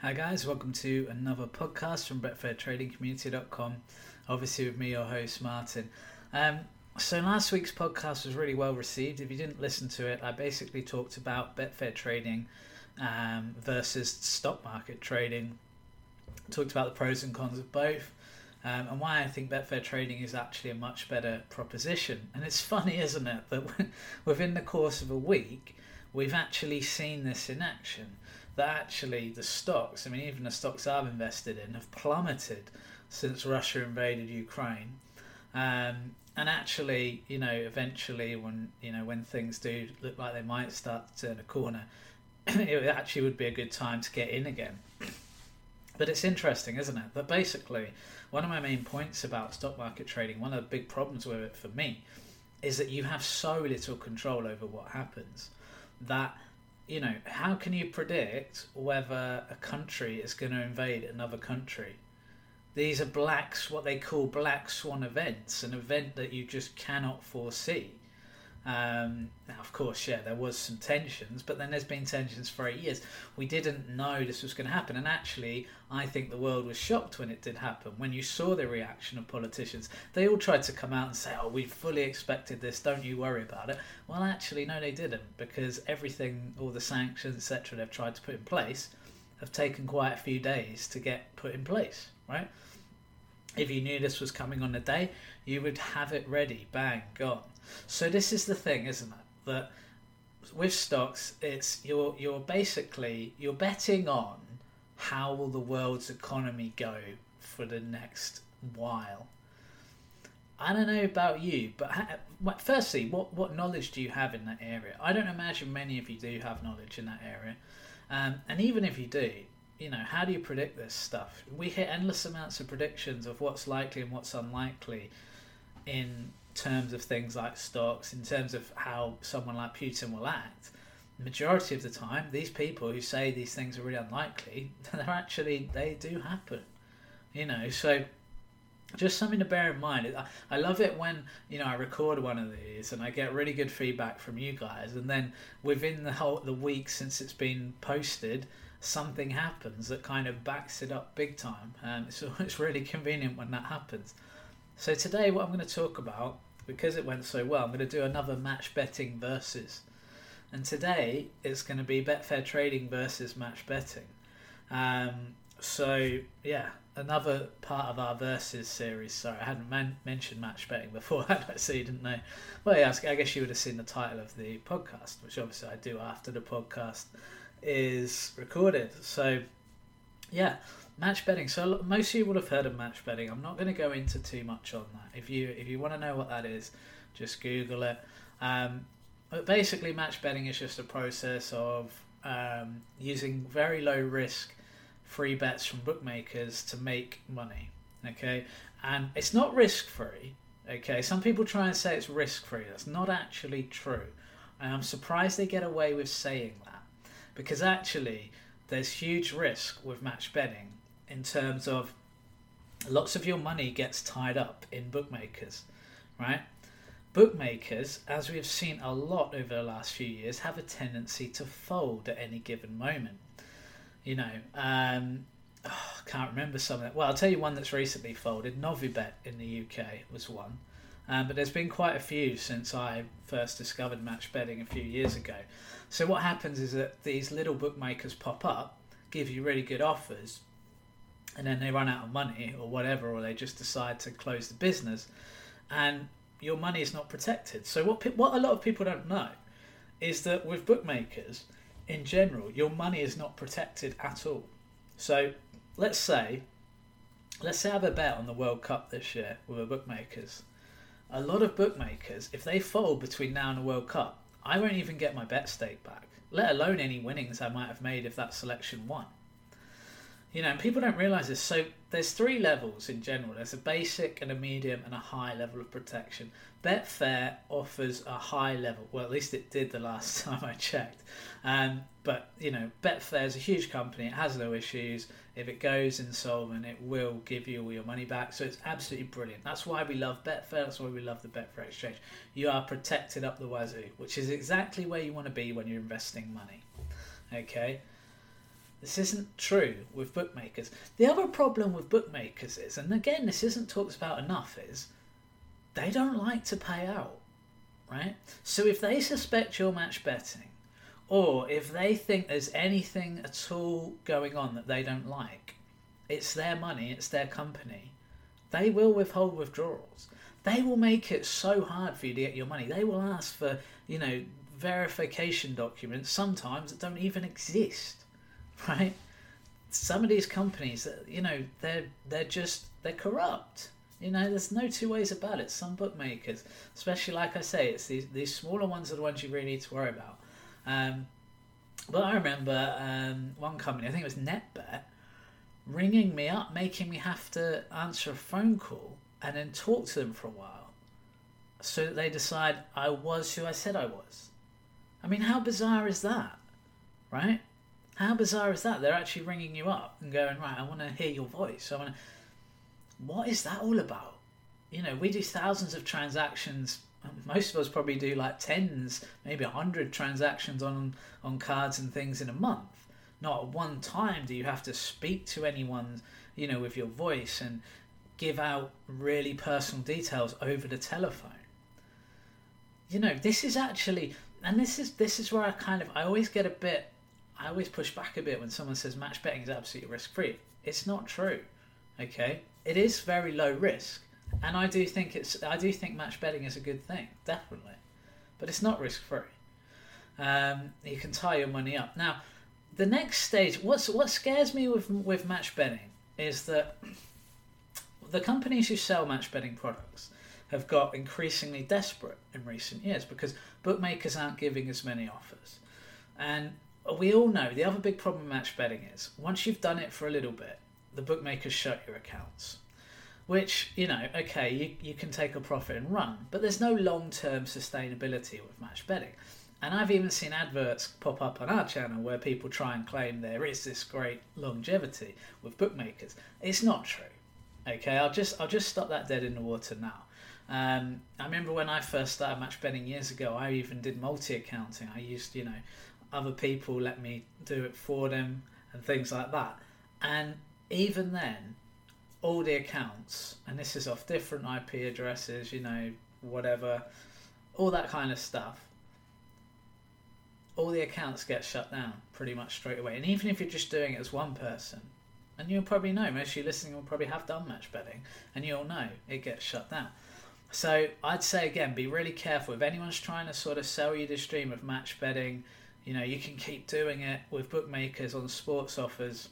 Hi guys, welcome to another podcast from BetfairTradingCommunity.com. Obviously with me, your host Martin. Um, so last week's podcast was really well received. If you didn't listen to it, I basically talked about Betfair trading um, versus stock market trading. Talked about the pros and cons of both. Um, and why I think Betfair trading is actually a much better proposition. And it's funny, isn't it, that within the course of a week, we've actually seen this in action. That actually the stocks, I mean, even the stocks I've invested in, have plummeted since Russia invaded Ukraine. Um, and actually, you know, eventually, when you know when things do look like they might start to turn a corner, it actually would be a good time to get in again. But it's interesting, isn't it? That basically, one of my main points about stock market trading, one of the big problems with it for me, is that you have so little control over what happens that you know how can you predict whether a country is going to invade another country? These are blacks what they call black swan events an event that you just cannot foresee um, now, of course, yeah, there was some tensions, but then there's been tensions for eight years. We didn't know this was going to happen, and actually, I think the world was shocked when it did happen. When you saw the reaction of politicians, they all tried to come out and say, "Oh, we fully expected this. Don't you worry about it." Well, actually, no, they didn't, because everything, all the sanctions, etc., they've tried to put in place, have taken quite a few days to get put in place, right? If you knew this was coming on the day, you would have it ready, bang, gone. So this is the thing, isn't it? That with stocks, it's you're you're basically you're betting on how will the world's economy go for the next while. I don't know about you, but firstly, what what knowledge do you have in that area? I don't imagine many of you do have knowledge in that area, um, and even if you do, you know, how do you predict this stuff? We hear endless amounts of predictions of what's likely and what's unlikely in terms of things like stocks, in terms of how someone like Putin will act, the majority of the time, these people who say these things are really unlikely, they're actually they do happen. You know, so just something to bear in mind. I, love it when you know I record one of these and I get really good feedback from you guys, and then within the whole the week since it's been posted, something happens that kind of backs it up big time. And um, so it's really convenient when that happens. So today, what I'm going to talk about because it went so well, I'm going to do another match betting versus. And today it's going to be Betfair Trading versus match betting. Um, so yeah, another part of our versus series. Sorry, I hadn't man- mentioned match betting before, so you didn't know. Well, yeah, I guess you would have seen the title of the podcast, which obviously I do after the podcast is recorded. So yeah, match betting. So most of you would have heard of match betting. I'm not going to go into too much on that. If you if you want to know what that is, just Google it. Um, but basically, match betting is just a process of um, using very low risk free bets from bookmakers to make money. Okay, and it's not risk free. Okay, some people try and say it's risk free. That's not actually true, and I'm surprised they get away with saying that because actually there's huge risk with match betting in terms of lots of your money gets tied up in bookmakers, right? Bookmakers, as we've seen a lot over the last few years, have a tendency to fold at any given moment. You know, um, oh, I can't remember some of that. Well, I'll tell you one that's recently folded. Novibet in the UK was one. Um, but there's been quite a few since I first discovered match betting a few years ago. So what happens is that these little bookmakers pop up, give you really good offers, and then they run out of money or whatever, or they just decide to close the business, and your money is not protected. So what what a lot of people don't know is that with bookmakers, in general, your money is not protected at all. So let's say, let's say I have a bet on the World Cup this year with a bookmakers. A lot of bookmakers, if they fold between now and the World Cup, I won't even get my bet stake back, let alone any winnings I might have made if that selection won. You know, people don't realize this. So there's three levels in general. There's a basic and a medium and a high level of protection. Betfair offers a high level. Well, at least it did the last time I checked. Um, but you know, Betfair is a huge company. It has no issues. If it goes insolvent, it will give you all your money back. So it's absolutely brilliant. That's why we love Betfair. That's why we love the Betfair exchange. You are protected up the wazoo, which is exactly where you want to be when you're investing money. Okay. This isn't true with bookmakers. The other problem with bookmakers is, and again, this isn't talked about enough, is they don't like to pay out, right? So if they suspect you're match betting, or if they think there's anything at all going on that they don't like, it's their money, it's their company. They will withhold withdrawals. They will make it so hard for you to get your money. They will ask for, you know, verification documents sometimes that don't even exist, right? Some of these companies, you know, they're they're just they're corrupt. You know, there's no two ways about it. Some bookmakers, especially like I say, it's these these smaller ones are the ones you really need to worry about. Um, but I remember um, one company, I think it was NetBet, ringing me up, making me have to answer a phone call and then talk to them for a while so that they decide I was who I said I was. I mean, how bizarre is that? Right? How bizarre is that? They're actually ringing you up and going, right, I want to hear your voice. I want to. What is that all about? You know, we do thousands of transactions. Most of us probably do like tens, maybe a hundred transactions on on cards and things in a month. Not one time do you have to speak to anyone, you know, with your voice and give out really personal details over the telephone. You know, this is actually, and this is this is where I kind of I always get a bit, I always push back a bit when someone says match betting is absolutely risk free. It's not true. Okay, it is very low risk, and I do think it's I do think match betting is a good thing, definitely, but it's not risk free. Um, you can tie your money up now the next stage, what's what scares me with with match betting is that the companies who sell match betting products have got increasingly desperate in recent years because bookmakers aren't giving as many offers. And we all know the other big problem with match betting is once you've done it for a little bit, the bookmakers shut your accounts. Which, you know, okay, you, you can take a profit and run, but there's no long term sustainability with match betting. And I've even seen adverts pop up on our channel where people try and claim there is this great longevity with bookmakers. It's not true. Okay, I'll just I'll just stop that dead in the water now. Um, I remember when I first started match betting years ago, I even did multi accounting. I used, you know, other people let me do it for them and things like that. And even then, all the accounts, and this is off different IP addresses, you know, whatever, all that kind of stuff all the accounts get shut down pretty much straight away. And even if you're just doing it as one person, and you'll probably know, most of you listening will probably have done match betting, and you'll know it gets shut down. So I'd say again, be really careful. If anyone's trying to sort of sell you the dream of match betting, you know, you can keep doing it with bookmakers on sports offers.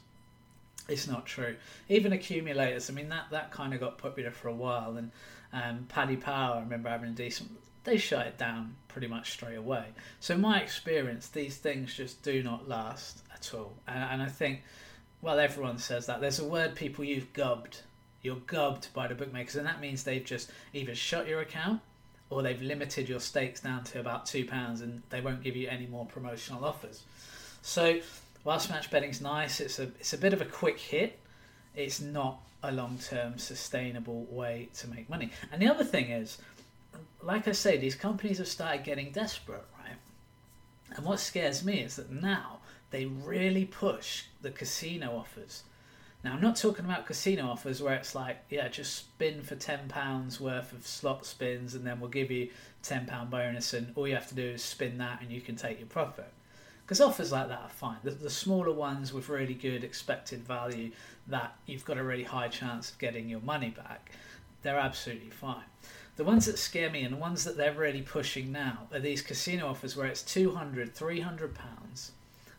It's not true. Even accumulators, I mean, that, that kind of got popular for a while. And um, Paddy Power, I remember having a decent they shut it down pretty much straight away. So, my experience, these things just do not last at all. And, and I think, well, everyone says that. There's a word people you've gubbed. You're gubbed by the bookmakers, and that means they've just either shut your account or they've limited your stakes down to about £2 and they won't give you any more promotional offers. So, whilst match betting's nice, it's a, it's a bit of a quick hit. It's not a long term sustainable way to make money. And the other thing is, like I say, these companies have started getting desperate, right? And what scares me is that now they really push the casino offers. Now, I'm not talking about casino offers where it's like, yeah, just spin for £10 worth of slot spins and then we'll give you £10 bonus and all you have to do is spin that and you can take your profit. Because offers like that are fine. The, the smaller ones with really good expected value that you've got a really high chance of getting your money back, they're absolutely fine. The ones that scare me and the ones that they're really pushing now are these casino offers where it's 200, 300 pounds,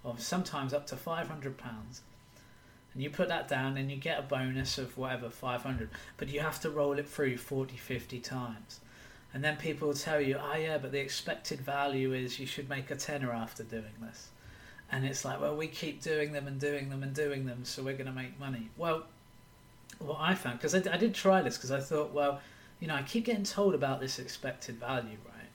or sometimes up to 500 pounds. And you put that down and you get a bonus of whatever, 500, but you have to roll it through 40, 50 times. And then people will tell you, oh yeah, but the expected value is you should make a tenner after doing this. And it's like, well, we keep doing them and doing them and doing them, so we're going to make money. Well, what I found, because I, I did try this, because I thought, well, you know, I keep getting told about this expected value, right?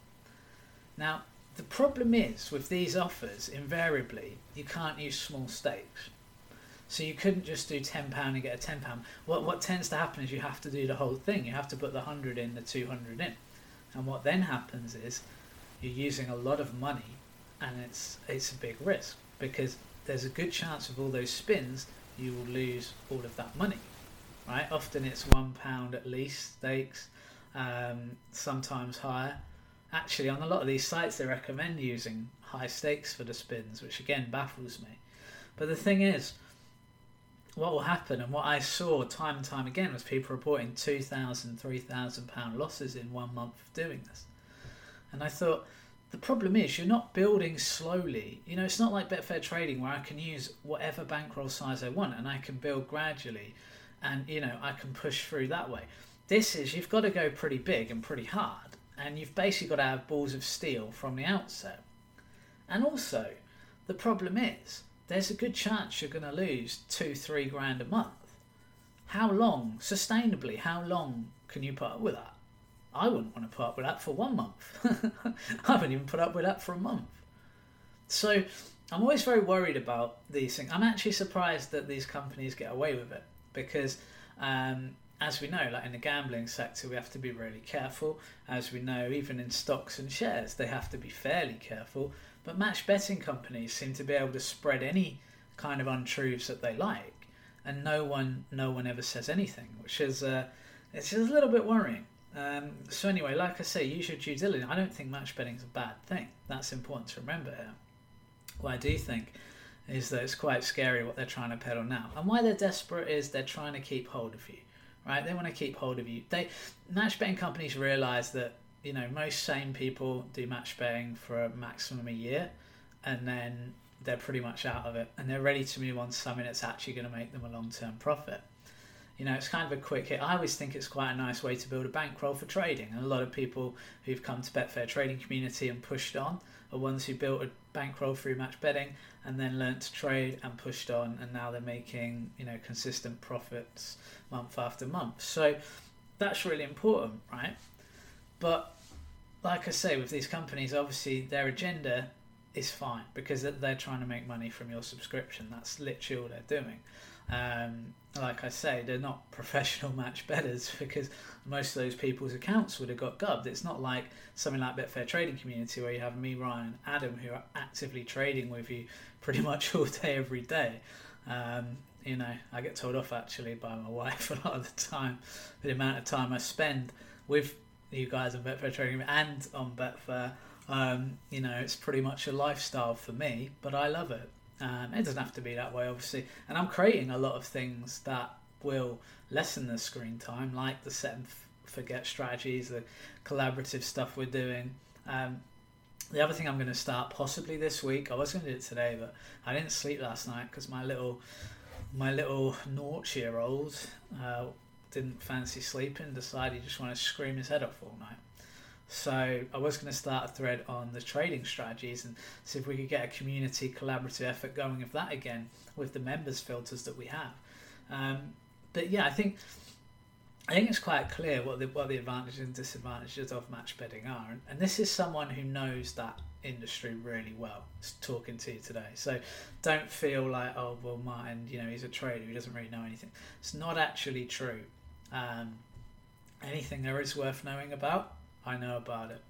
Now, the problem is with these offers, invariably, you can't use small stakes. So you couldn't just do ten pound and get a ten pound. What what tends to happen is you have to do the whole thing. You have to put the hundred in, the two hundred in, and what then happens is you're using a lot of money, and it's it's a big risk because there's a good chance of all those spins you will lose all of that money. Right? Often it's one pound at least stakes, um, sometimes higher. Actually, on a lot of these sites, they recommend using high stakes for the spins, which again baffles me. But the thing is, what will happen, and what I saw time and time again, was people reporting two thousand, three thousand pound losses in one month of doing this. And I thought, the problem is you're not building slowly. You know, it's not like Betfair Trading where I can use whatever bankroll size I want and I can build gradually and, you know, I can push through that way. This is you've got to go pretty big and pretty hard and you've basically got to have balls of steel from the outset. And also, the problem is there's a good chance you're going to lose two, three grand a month. How long, sustainably, how long can you put up with that? I wouldn't want to put up with that for one month. I haven't even put up with that for a month. So I'm always very worried about these things. I'm actually surprised that these companies get away with it because, um, as we know, like in the gambling sector, we have to be really careful. As we know, even in stocks and shares, they have to be fairly careful. But match betting companies seem to be able to spread any kind of untruths that they like, and no one, no one ever says anything, which is uh, it's just a little bit worrying. Um, so anyway, like I say, use your due diligence. I don't think match betting is a bad thing. That's important to remember here. What I do think is that it's quite scary what they're trying to peddle now, and why they're desperate is they're trying to keep hold of you, right? They want to keep hold of you. They match betting companies realize that you know most sane people do match betting for a maximum a year, and then they're pretty much out of it, and they're ready to move on to something that's actually going to make them a long term profit. You know, it's kind of a quick hit. I always think it's quite a nice way to build a bankroll for trading. And a lot of people who've come to Betfair trading community and pushed on are ones who built a bankroll through match betting and then learnt to trade and pushed on and now they're making, you know, consistent profits month after month. So that's really important, right? But like I say, with these companies, obviously their agenda is fine because they're trying to make money from your subscription. That's literally all they're doing. Um, like I say, they're not professional match betters because most of those people's accounts would have got gubbed. It's not like something like Betfair Trading Community where you have me, Ryan, and Adam who are actively trading with you pretty much all day, every day. Um, you know, I get told off actually by my wife a lot of the time for the amount of time I spend with you guys on Betfair Trading and on Betfair. Um, you know, it's pretty much a lifestyle for me, but I love it. Um, it doesn't have to be that way, obviously. And I'm creating a lot of things that will lessen the screen time, like the set and forget strategies, the collaborative stuff we're doing. Um, the other thing I'm going to start possibly this week. I was going to do it today, but I didn't sleep last night because my little my little naught year old uh, didn't fancy sleeping. Decided he just wanted to scream his head off all night. So I was going to start a thread on the trading strategies and see if we could get a community collaborative effort going of that again with the members filters that we have. Um, but yeah, I think I think it's quite clear what the what the advantages and disadvantages of match betting are, and, this is someone who knows that industry really well talking to you today. So don't feel like oh well, Martin, you know, he's a trader who doesn't really know anything. It's not actually true. Um, anything there is worth knowing about I know about it.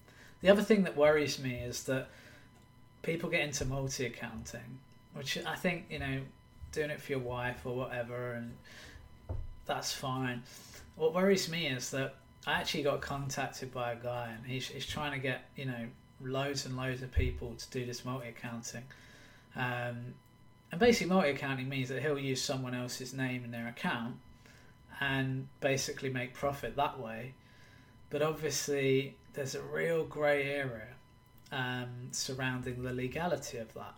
The other thing that worries me is that people get into multi accounting, which I think, you know, doing it for your wife or whatever, and that's fine. What worries me is that I actually got contacted by a guy and he's, he's trying to get, you know, loads and loads of people to do this multi accounting. Um, and basically, multi accounting means that he'll use someone else's name in their account and basically make profit that way but obviously there's a real grey area um, surrounding the legality of that.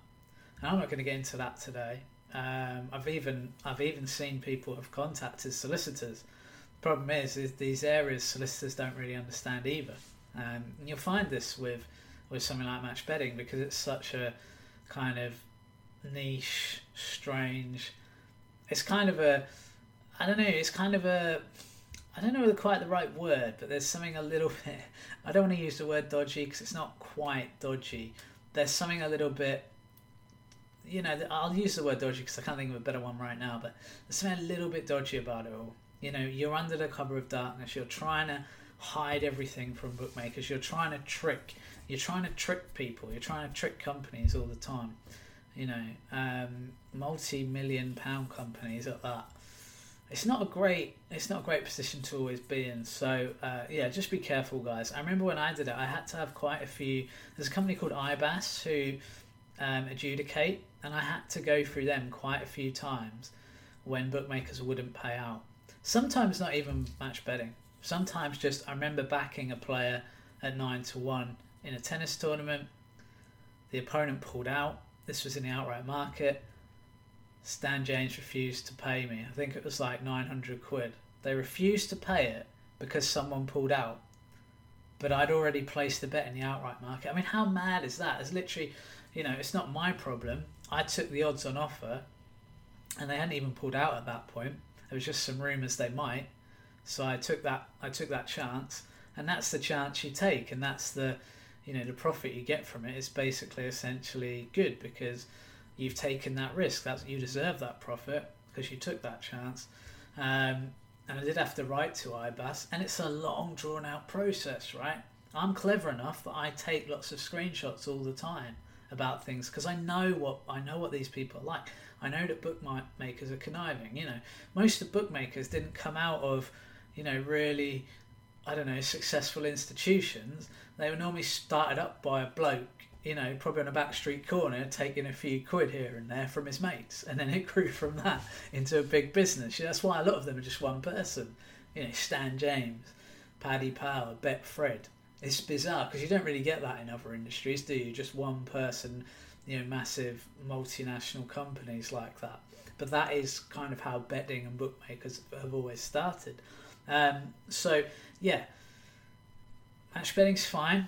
And I'm not going to get into that today. Um, I've even I've even seen people have contacted solicitors. The problem is, is these areas solicitors don't really understand either. Um, and you'll find this with with something like match betting because it's such a kind of niche, strange. It's kind of a I don't know. It's kind of a I don't know quite the right word, but there's something a little bit. I don't want to use the word dodgy because it's not quite dodgy. There's something a little bit. You know, I'll use the word dodgy because I can't think of a better one right now, but there's something a little bit dodgy about it all. You know, you're under the cover of darkness. You're trying to hide everything from bookmakers. You're trying to trick. You're trying to trick people. You're trying to trick companies all the time. you know, um, multi-million pound companies at that. It's not a great, it's not a great position to always be in. So uh, yeah, just be careful, guys. I remember when I did it, I had to have quite a few. There's a company called IBAS who um, adjudicate, and I had to go through them quite a few times when bookmakers wouldn't pay out. Sometimes not even match betting. Sometimes just I remember backing a player at nine to one in a tennis tournament. The opponent pulled out. This was in the outright market. Stan James refused to pay me. I think it was like 900 quid. They refused to pay it because someone pulled out. But I'd already placed the bet in the outright market. I mean, how mad is that? It's literally, you know, it's not my problem. I took the odds on offer and they hadn't even pulled out at that point. There was just some rumours they might. So I took that I took that chance and that's the chance you take and that's the you know the profit you get from it is basically essentially good because you've taken that risk. That's you deserve that profit because you took that chance. Um, and I did have to write to IBAS, and it's a long, drawn out process, right? I'm clever enough that I take lots of screenshots all the time about things because I know what I know what these people are like. I know that bookmakers are conniving. You know, most of the bookmakers didn't come out of, you know, really, I don't know, successful institutions. They were normally started up by a bloke you know, probably on a back street corner, taking a few quid here and there from his mates, and then it grew from that into a big business. That's why a lot of them are just one person. You know, Stan James, Paddy Power, Betfred. It's bizarre because you don't really get that in other industries, do you? Just one person, you know, massive multinational companies like that. But that is kind of how betting and bookmakers have always started. Um, so yeah, match betting's fine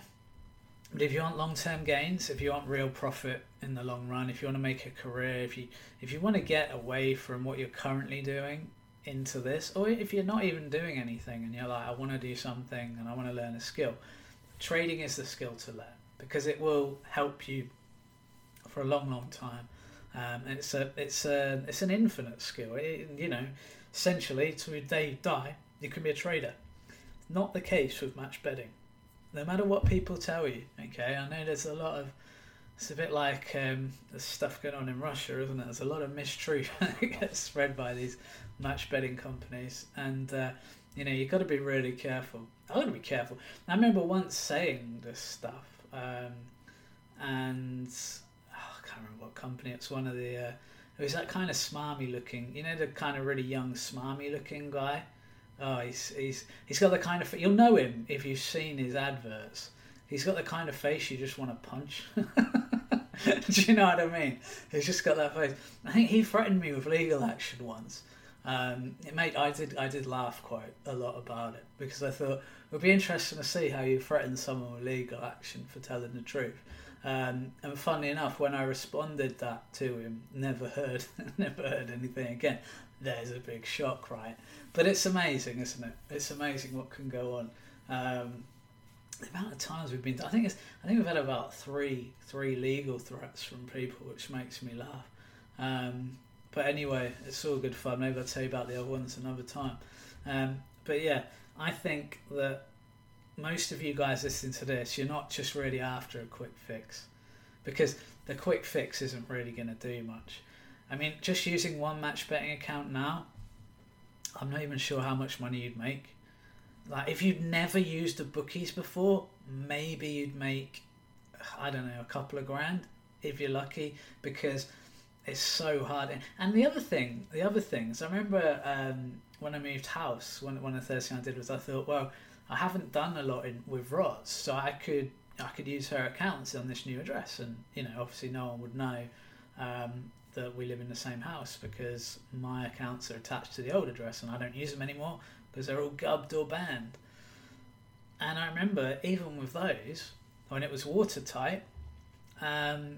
but if you want long term gains, if you want real profit in the long run, if you want to make a career, if you if you want to get away from what you're currently doing into this, or if you're not even doing anything and you're like, I want to do something and I want to learn a skill, trading is the skill to learn because it will help you for a long, long time. Um, it's a it's a it's an infinite skill. It, you know, essentially, to the day you die, you can be a trader. Not the case with match betting no matter what people tell you. Okay, I know there's a lot of. It's a bit like um, the stuff going on in Russia, isn't it? There's a lot of mistruth that gets spread by these match betting companies, and uh, you know you've got to be really careful. I've got to be careful. I remember once saying this stuff, um, and oh, I can't remember what company. It's one of the. Uh, it was that kind of smarmy looking, you know, the kind of really young smarmy looking guy Oh, he's he's he's got the kind of you'll know him if you've seen his adverts. He's got the kind of face you just want to punch. Do you know what I mean? He's just got that face. I think he threatened me with legal action once. Um, it made I did I did laugh quite a lot about it because I thought it would be interesting to see how you threaten someone with legal action for telling the truth. Um, and funnily enough, when I responded that to him, never heard never heard anything again. There's a big shock, right? But it's amazing, isn't it? It's amazing what can go on. Um, the amount of times we've been, I think it's, I think we've had about three three legal threats from people, which makes me laugh. Um, but anyway, it's all good fun. Maybe I'll tell you about the other ones another time. Um, but yeah, I think that most of you guys listening to this, you're not just really after a quick fix, because the quick fix isn't really going to do much. I mean, just using one match betting account now I'm not even sure how much money you'd make. Like if you'd never used the bookies before, maybe you'd make I don't know a couple of grand if you're lucky because it's so hard. And the other thing, the other things, I remember um, when I moved house, one one of the first things I did was I thought, well, I haven't done a lot in, with Roz, so I could I could use her accounts on this new address, and you know, obviously no one would know. Um, that we live in the same house because my accounts are attached to the old address and I don't use them anymore because they're all gubbed or banned. And I remember even with those, when it was watertight, um,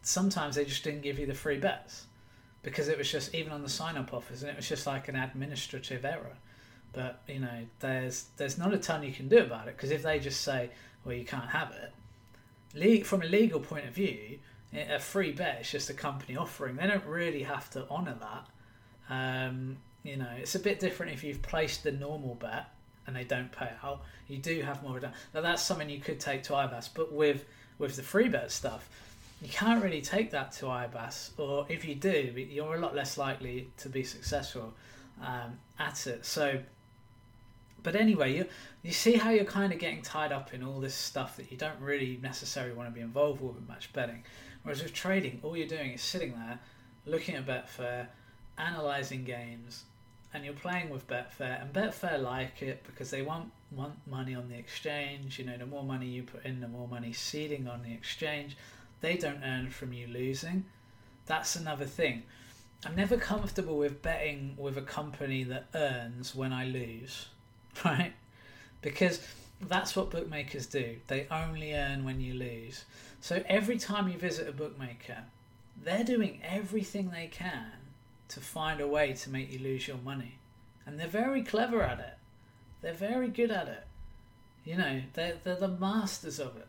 sometimes they just didn't give you the free bets because it was just even on the sign up offers and it was just like an administrative error. But you know, there's there's not a ton you can do about it because if they just say, well, you can't have it, from a legal point of view, a free bet is just a company offering. They don't really have to honour that. Um, you know, it's a bit different if you've placed the normal bet and they don't pay out. You do have more. Now that's something you could take to IBAS, but with with the free bet stuff, you can't really take that to IBAS, or if you do, you're a lot less likely to be successful um, at it. So, but anyway, you you see how you're kind of getting tied up in all this stuff that you don't really necessarily want to be involved with in match betting. Whereas with trading, all you're doing is sitting there, looking at Betfair, analysing games, and you're playing with Betfair, and Betfair like it because they want want money on the exchange. You know, the more money you put in, the more money seeding on the exchange. They don't earn from you losing. That's another thing. I'm never comfortable with betting with a company that earns when I lose, right? Because that's what bookmakers do. They only earn when you lose. So every time you visit a bookmaker, they're doing everything they can to find a way to make you lose your money. And they're very clever at it. They're very good at it. You know, they're, they're the masters of it.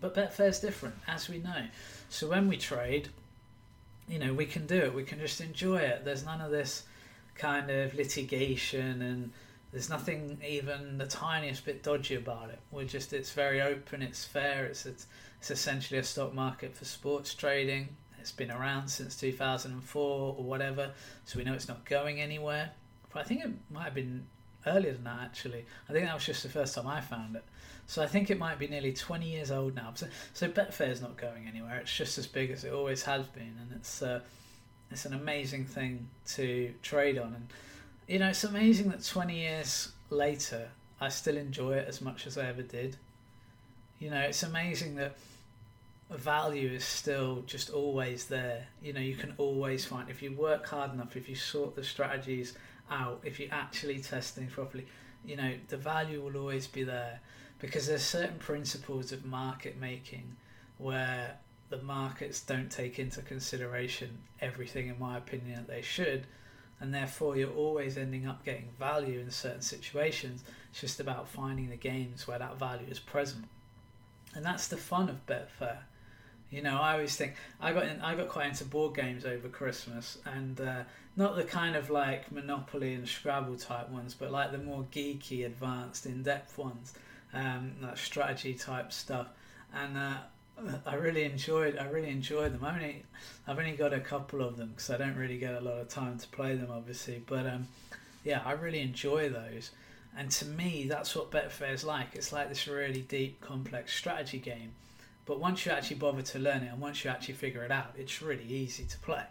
But Betfair's different, as we know. So when we trade, you know, we can do it. We can just enjoy it. There's none of this kind of litigation and there's nothing even the tiniest bit dodgy about it. We're just, it's very open, it's fair, it's, it's, it's essentially a stock market for sports trading. It's been around since 2004 or whatever, so we know it's not going anywhere. But I think it might have been earlier than that actually. I think that was just the first time I found it. So I think it might be nearly 20 years old now. So, so Betfair's not going anywhere. It's just as big as it always has been, and it's uh, it's an amazing thing to trade on. And you know, it's amazing that 20 years later, I still enjoy it as much as I ever did. You know, it's amazing that value is still just always there. You know, you can always find if you work hard enough, if you sort the strategies out, if you actually test things properly, you know, the value will always be there because there's certain principles of market making where the markets don't take into consideration everything in my opinion that they should and therefore you're always ending up getting value in certain situations. It's just about finding the games where that value is present. And that's the fun of betfair. You know i always think i got in, i got quite into board games over christmas and uh, not the kind of like monopoly and scrabble type ones but like the more geeky advanced in-depth ones um, that strategy type stuff, and uh, I really enjoyed. I really enjoyed them. I only, I've only got a couple of them because I don't really get a lot of time to play them, obviously. But um, yeah, I really enjoy those. And to me, that's what Betfair is like. It's like this really deep, complex strategy game. But once you actually bother to learn it, and once you actually figure it out, it's really easy to play,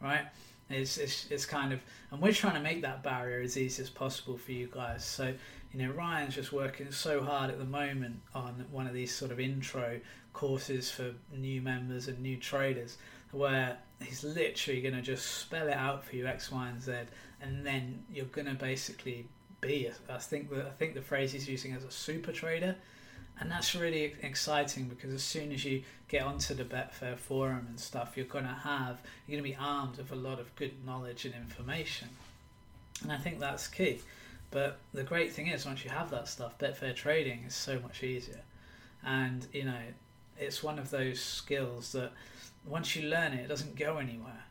right? It's, it's, it's kind of, and we're trying to make that barrier as easy as possible for you guys. So you know, Ryan's just working so hard at the moment on one of these sort of intro courses for new members and new traders where he's literally going to just spell it out for you X, Y, and Z, and then you're going to basically be. I think the I think the phrase he's using as a super trader, and that's really exciting because as soon as you get onto the Betfair forum and stuff, you're going to have you're going to be armed with a lot of good knowledge and information, and I think that's key. But the great thing is, once you have that stuff, Betfair trading is so much easier. And, you know, it's one of those skills that once you learn it, it doesn't go anywhere.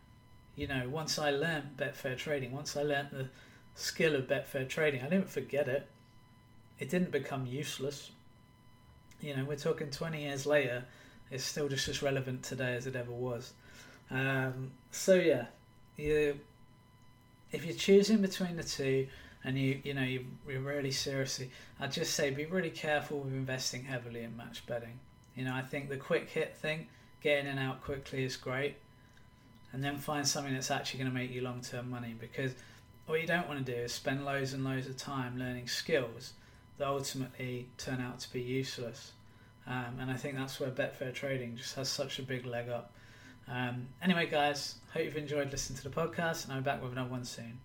You know, once I learned Betfair trading, once I learned the skill of Betfair trading, I didn't forget it. It didn't become useless. You know, we're talking 20 years later, it's still just as relevant today as it ever was. Um, so, yeah, you, if you're choosing between the two, and you you know you, you really seriously I'd just say be really careful with investing heavily in match betting you know I think the quick hit thing getting in and out quickly is great. And then find something that's actually going to make you long term money because what you don't want to do is spend loads and loads of time learning skills that ultimately turn out to be useless. Um, and I think that's where Betfair trading just has such a big leg up. Um, anyway guys hope you've enjoyed listening to the podcast and I'll be back with another one soon